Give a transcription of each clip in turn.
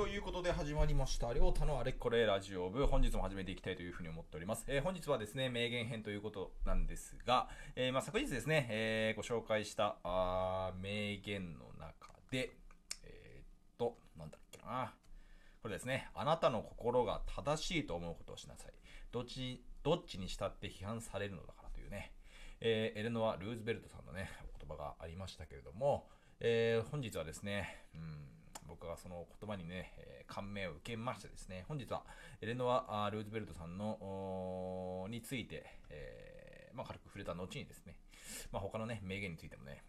ということで始まりました。りょうたのあれこれラジオ部、本日も始めていきたいというふうに思っております。えー、本日はですね、名言編ということなんですが、えー、ま、昨日ですね、えー、ご紹介したあ名言の中で、え、っと、なんだっけな。これですね、あなたの心が正しいと思うことをしなさい。どっち、どっちにしたって批判されるのだからというね、えエレノア・ルーズベルトさんのね、お言葉がありましたけれども、え本日はですね、うん僕がその言葉にね、え、感銘を受けましてですね、本日はエレノア・ルーズベルトさんのについて、えー、まあ、軽く触れた後にですね、まあ、他のね、名言についてもね、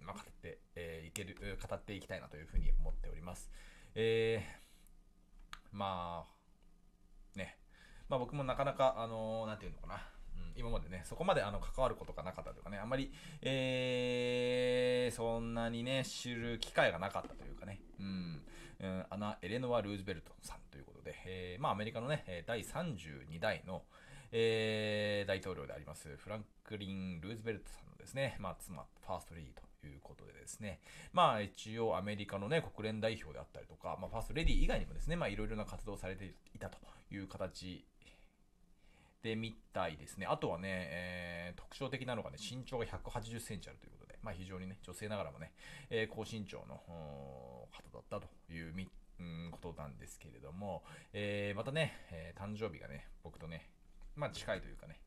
うん、まあ、語って、えー、いける、語っていきたいなというふうに思っております。えー、まあ、ね、まあ僕もなかなか、あのー、なんていうのかな、今までね、そこまであの関わることがなかったというかね、あんまり、えー、そんなにね、知る機会がなかったというかね、うん、うん、アナ・エレノア・ルーズベルトさんということで、えー、まあアメリカのね、第32代の、えー、大統領であります、フランクリン・ルーズベルトさんのですね、まあ妻、ファーストレディということでですね、まあ一応アメリカのね、国連代表であったりとか、まあファーストレディ以外にもですね、まあいろいろな活動をされていたという形でみたいですね。あとはね、えー、特徴的なのがね、身長が180センチあるということで、まあ、非常にね、女性ながらもね、えー、高身長の方だったというみ、うん、ことなんですけれども、えー、またね、えー、誕生日がね、僕とね、まあ近いというかね、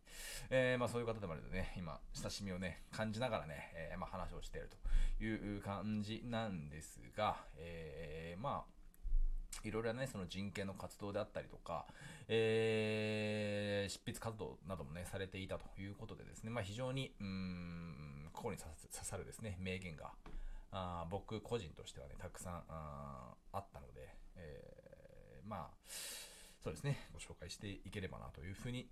えー、まあそういう方でもあるとね、今、親しみをね、感じながらね、えー、まあ話をしているという感じなんですが、えー、まあ、いろいろなね、その人権の活動であったりとか、えー、執筆活動などもね、されていたということでですね、まあ非常に、うん、心に刺さるですね、名言が、あ僕個人としてはね、たくさんああったので、えー、まあ、そうですね、ご紹介していければなというふうに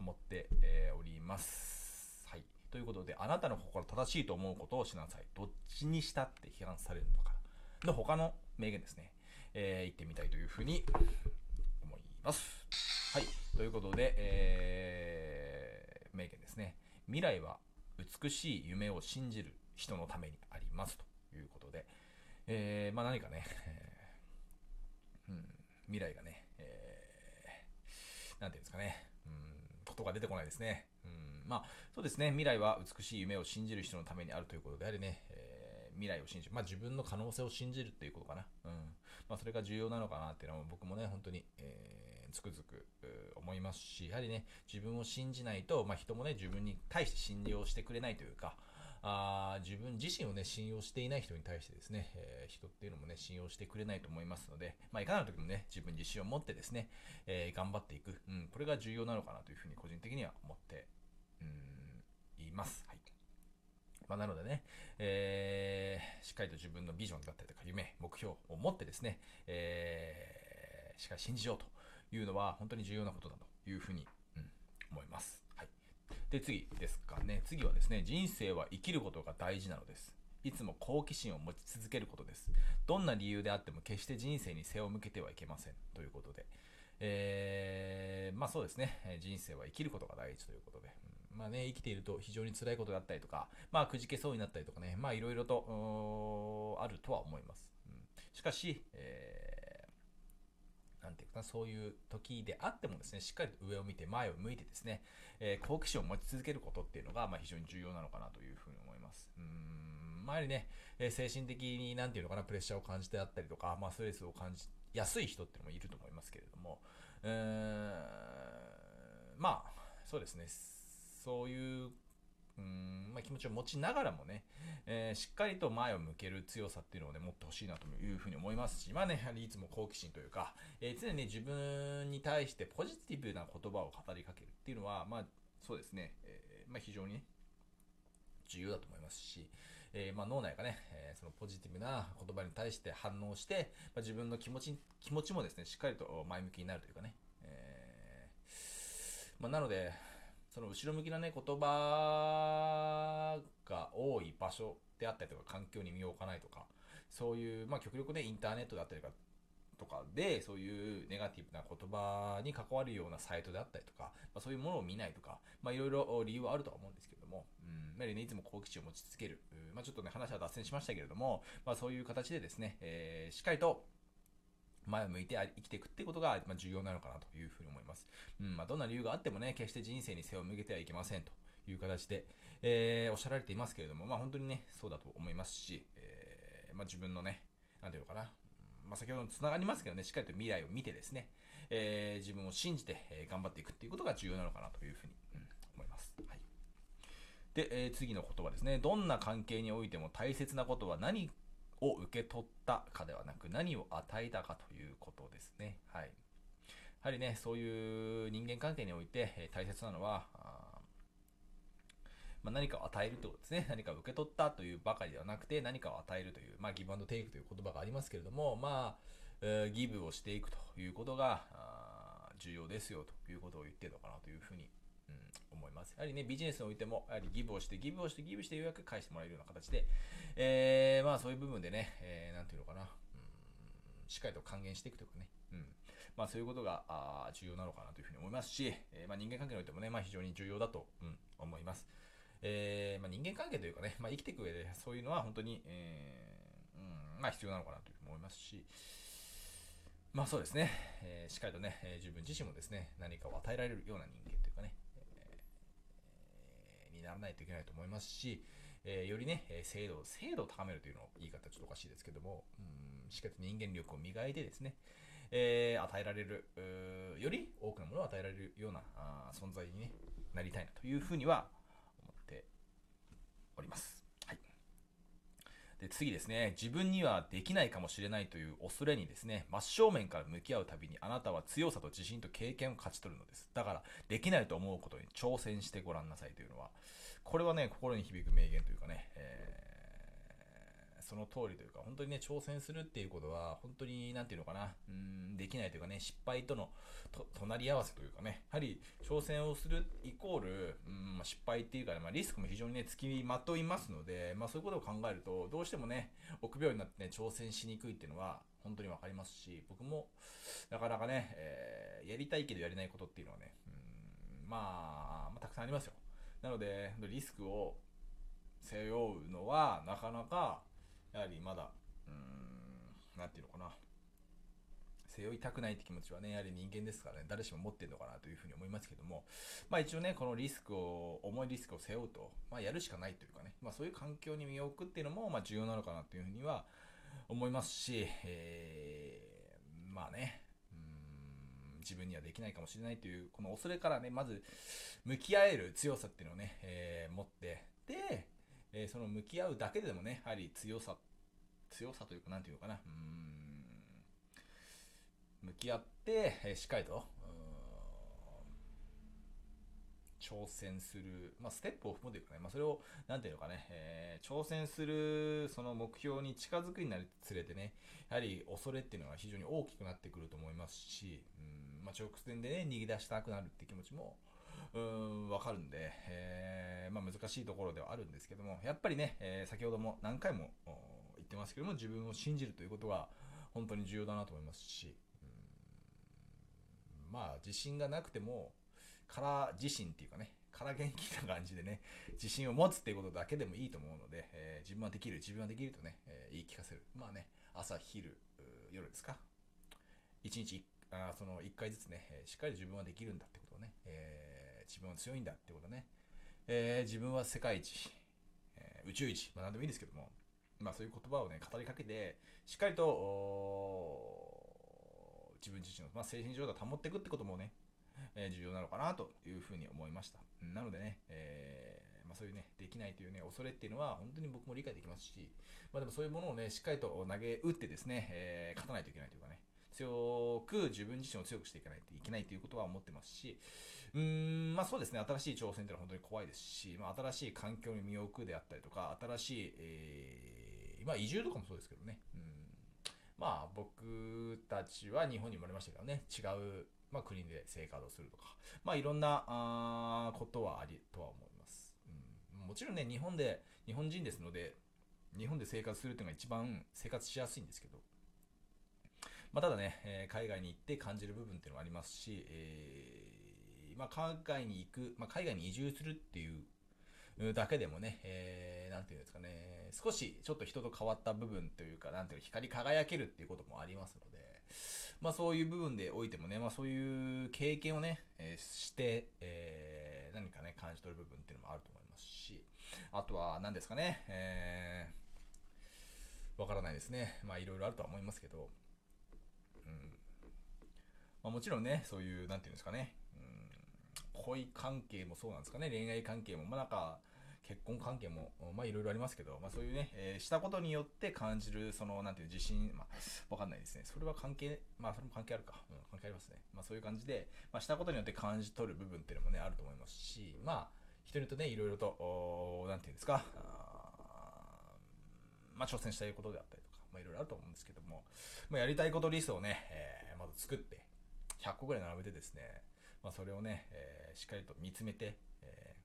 思って、えー、おります。はい。ということで、あなたの心正しいと思うことをしなさい。どっちにしたって批判されるのかの他の名言ですね。えー、行ってみたいというふうに思います。はい。ということで、えー、名言ですね。未来は美しい夢を信じる人のためにありますということで、えー、まあ何かね、うん、未来がね、えー、なんていうんですかね、うん、ことが出てこないですね。うん、まあ、そうですね、未来は美しい夢を信じる人のためにあるということであれね、えー、未来を信じる、まあ自分の可能性を信じるっていうことかな。うん。まあ、それが重要なのかなっていうのは僕もね、本当に、えー、つくづく思いますし、やはりね、自分を信じないと、まあ、人もね、自分に対して信用してくれないというか、あ自分自身をね、信用していない人に対してですね、えー、人っていうのもね、信用してくれないと思いますので、まあ、いかなる時もね、自分自身を持ってですね、えー、頑張っていく、うん、これが重要なのかなというふうに個人的には思って、うん、います。はい。まあ、なのでね、えー、かりと自分のビジョンだったりとか夢、目標を持ってですね、えー、しっかり信じようというのは本当に重要なことだというふうに、うん、思います。はい。で、次ですかね。次はですね、人生は生きることが大事なのです。いつも好奇心を持ち続けることです。どんな理由であっても決して人生に背を向けてはいけません。ということで。えー、まあそうですね。人生は生きることが大事ということで。まあね、生きていると非常に辛いことだったりとか、まあくじけそうになったりとかね、まあいろいろと、あるとは思います。うん、しかし、えー、なんていうかな、そういう時であってもですね、しっかりと上を見て、前を向いてですね、えー、好奇心を持ち続けることっていうのが、まあ非常に重要なのかなというふうに思います。うん、まあやりね、え、精神的になんていうのかな、プレッシャーを感じてあったりとか、まあストレスを感じやすい人っていうのもいると思いますけれども、うーん、まあ、そうですね、そういう、うんまあ、気持ちを持ちながらもね、えー、しっかりと前を向ける強さっていうのをね、持ってほしいなというふうに思いますし、まあね、やはりいつも好奇心というか、えー、常に自分に対してポジティブな言葉を語りかけるっていうのは、まあ、そうですね、えー、まあ、非常にね、重要だと思いますし、えー、まあ、脳内がね、えー、そのポジティブな言葉に対して反応して、まあ、自分の気持ち、気持ちもですね、しっかりと前向きになるというかね、えー、まあ、なので、その後ろ向きなね、言葉が多い場所であったりとか、環境に身を置かないとか、そういう、まあ極力ね、インターネットだったりとかで、そういうネガティブな言葉に関わるようなサイトであったりとか、まあ、そういうものを見ないとか、まあいろいろ理由はあるとは思うんですけども、うん、やはりね、いつも好奇心を持ち続ける。まあちょっとね、話は脱線しましたけれども、まあそういう形でですね、えー、しっかりと、前を向いて生きていくってことが、ま重要なのかなというふうに思います。うんまあ、どんな理由があってもね、決して人生に背を向けてはいけませんという形で、えー、おっしゃられていますけれども、まあ、本当にね、そうだと思いますし、えー、まあ、自分のね、なんていうのかな、まあ、先ほどつながりますけどね、しっかりと未来を見てですね、えー、自分を信じて、え頑張っていくっていうことが重要なのかなというふうに、うん、思います。はい。で、えー、次の言葉ですね。どんな関係においても大切なことは何を受け取ったかではなく、何を与えたかということですね。はい。やはりね、そういう人間関係において、大切なのは、まあ、何かを与えるということですね。何かを受け取ったというばかりではなくて、何かを与えるという、まあ、ギブアンドテイクという言葉がありますけれども、まあ、ギブをしていくということが、重要ですよということを言ってるのかなというふうに、うん、思います。やはりね、ビジネスにおいても、やはりギブをして、ギブをして、ギブしてようやく返してもらえるような形で、えー、まあそういう部分でね、えー、なんていうのかな、うん、しっかりと還元していくというかね、うん。まあそういうことがあ重要なのかなというふうに思いますし、えー、まあ人間関係においてもね、まあ非常に重要だと、うん、思います。えー、まあ、人間関係というかね、まあ、生きていく上でそういうのは本当に、えー、うん、まあ、必要なのかなというふうに思いますし、まあそうですね、えー、しっかりとね、えー、自分自身もですね、何かを与えられるような人間、にならないといけないと思いますし、えよりね、精度、精度を高めるというのを言い方ちょっとおかしいですけども、うん、しっかりと人間力を磨いてですね、え与えられる、より多くのものを与えられるようなあ存在に、ね、なりたいなというふうには思っております。で、次ですね。自分にはできないかもしれないという恐れにですね、真正面から向き合うたびにあなたは強さと自信と経験を勝ち取るのです。だから、できないと思うことに挑戦してごらんなさいというのは、これはね、心に響く名言というかね、えーその通りというか、本当にね、挑戦するっていうことは、本当に、なんていうのかな、うん、できないというかね、失敗とのと隣り合わせというかね、やはり挑戦をするイコール、うんまあ、失敗っていうか、ね、まあ、リスクも非常にね、付きまといますので、まあ、そういうことを考えると、どうしてもね、臆病になってね、挑戦しにくいっていうのは、本当にわかりますし、僕も、なかなかね、えー、やりたいけどやれないことっていうのはね、うんまあ、まあ、たくさんありますよ。なので、リスクを背負うのは、なかなか、やはりまだ、うーん、なんていうのかな。背負いたくないって気持ちはね、やはり人間ですからね、誰しも持ってるのかなというふうに思いますけども、まあ一応ね、このリスクを、重いリスクを背負うと、まあやるしかないというかね、まあそういう環境に身を置くっていうのも、まあ重要なのかなというふうには思いますし、えー、まあね、自分にはできないかもしれないという、この恐れからね、まず向き合える強さっていうのをね、えー、持って、その向き合うだけでもね、やはり強さ、強さというか、なんていうのかな、うん、向き合って、えー、しっかりと、挑戦する、まあ、ステップを踏むというかね、まあ、それを、なんていうのかね、えー、挑戦する、その目標に近づくになりつれてね、やはり恐れっていうのは非常に大きくなってくると思いますし、うんまあ、直線でね、逃げ出したくなるって気持ちも、うん、わかるんで、えー、まあ、難しいところではあるんですけども、やっぱりね、えー、先ほども何回も言ってますけども、自分を信じるということは本当に重要だなと思いますし、まあ、自信がなくても、から自信っていうかね、から元気な感じでね、自信を持つっていうことだけでもいいと思うので、えー、自分はできる、自分はできるとね、えー、言い聞かせる。まあね、朝、昼、夜ですか。一日あその1回ずつねえ、しっかり自分はできるんだってことをね、えー自分は強いんだってことね。えー、自分は世界一、えー、宇宙一、まあ何でもいいですけども、まあそういう言葉をね、語りかけて、しっかりと、自分自身の、まあ、精神状態を保っていくってこともね、えー、重要なのかなというふうに思いました。なのでね、えー、まあ、そういうね、できないというね、恐れっていうのは本当に僕も理解できますし、まあでもそういうものをね、しっかりと投げ打ってですね、えー、勝たないといけないというかね、強く自分自身を強くしていかないといけないということは思ってますし、うーん、まあそうですね、新しい挑戦というのは本当に怖いですし、まあ、新しい環境に身を置くであったりとか、新しい、えー、まあ移住とかもそうですけどね、うん、まあ僕たちは日本に生まれましたけどね、違う、まあ、国で生活をするとか、まあいろんなあことはありとは思います、うん。もちろんね、日本で、日本人ですので、日本で生活するっていうのが一番生活しやすいんですけど、まあ、ただね、え、海外に行って感じる部分っていうのもありますし、えまあ、海外に行く、まあ、海外に移住するっていうだけでもね、えー、なんていうんですかね、少しちょっと人と変わった部分というか、なんていうか、光り輝けるっていうこともありますので、まあそういう部分でおいてもね、まあそういう経験をね、えーして、えー、何かね、感じ取る部分っていうのもあると思いますし、あとは何ですかね、えー、わからないですね。まあいろいろあるとは思いますけど、まあもちろんね、そういう、なんていうんですかね、うん、恋関係もそうなんですかね、恋愛関係も、まあなんか、結婚関係も、まあいろいろありますけど、まあそういうね、えー、したことによって感じる、その、なんていう自信、まあ、わかんないですね。それは関係、まあそれも関係あるか。うん、関係ありますね。まあそういう感じで、まあしたことによって感じ取る部分っていうのもね、あると思いますし、まあ、人によってね、いろいろと、なんていうんですか、まあ挑戦したいことであったりと、まあいろいろあると思うんですけども、まあやりたいことリストをね、えー、まず作って、100個ぐらい並べてですね、まあそれをね、えー、しっかりと見つめて、え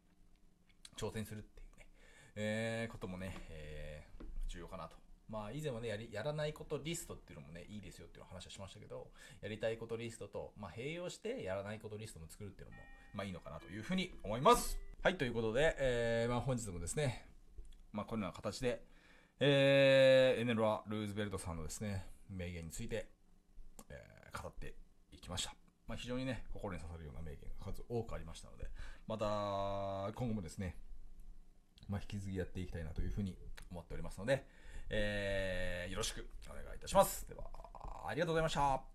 ー、挑戦するっていうね、えー、こともね、えー、重要かなと。まあ以前はねやり、やらないことリストっていうのもね、いいですよっていう話はしましたけど、やりたいことリストと、まあ併用してやらないことリストも作るっていうのも、まあいいのかなというふうに思います。はい、ということで、えー、まあ本日もですね、まあこのような形で、えー、エネルア・ルーズベルトさんのですね、名言について、えー、語っていきました。まあ、非常にね、心に刺さるような名言が数多くありましたので、また、今後もですね、まあ、引き継ぎやっていきたいなというふうに思っておりますので、えー、よろしくお願いいたします。では、ありがとうございました。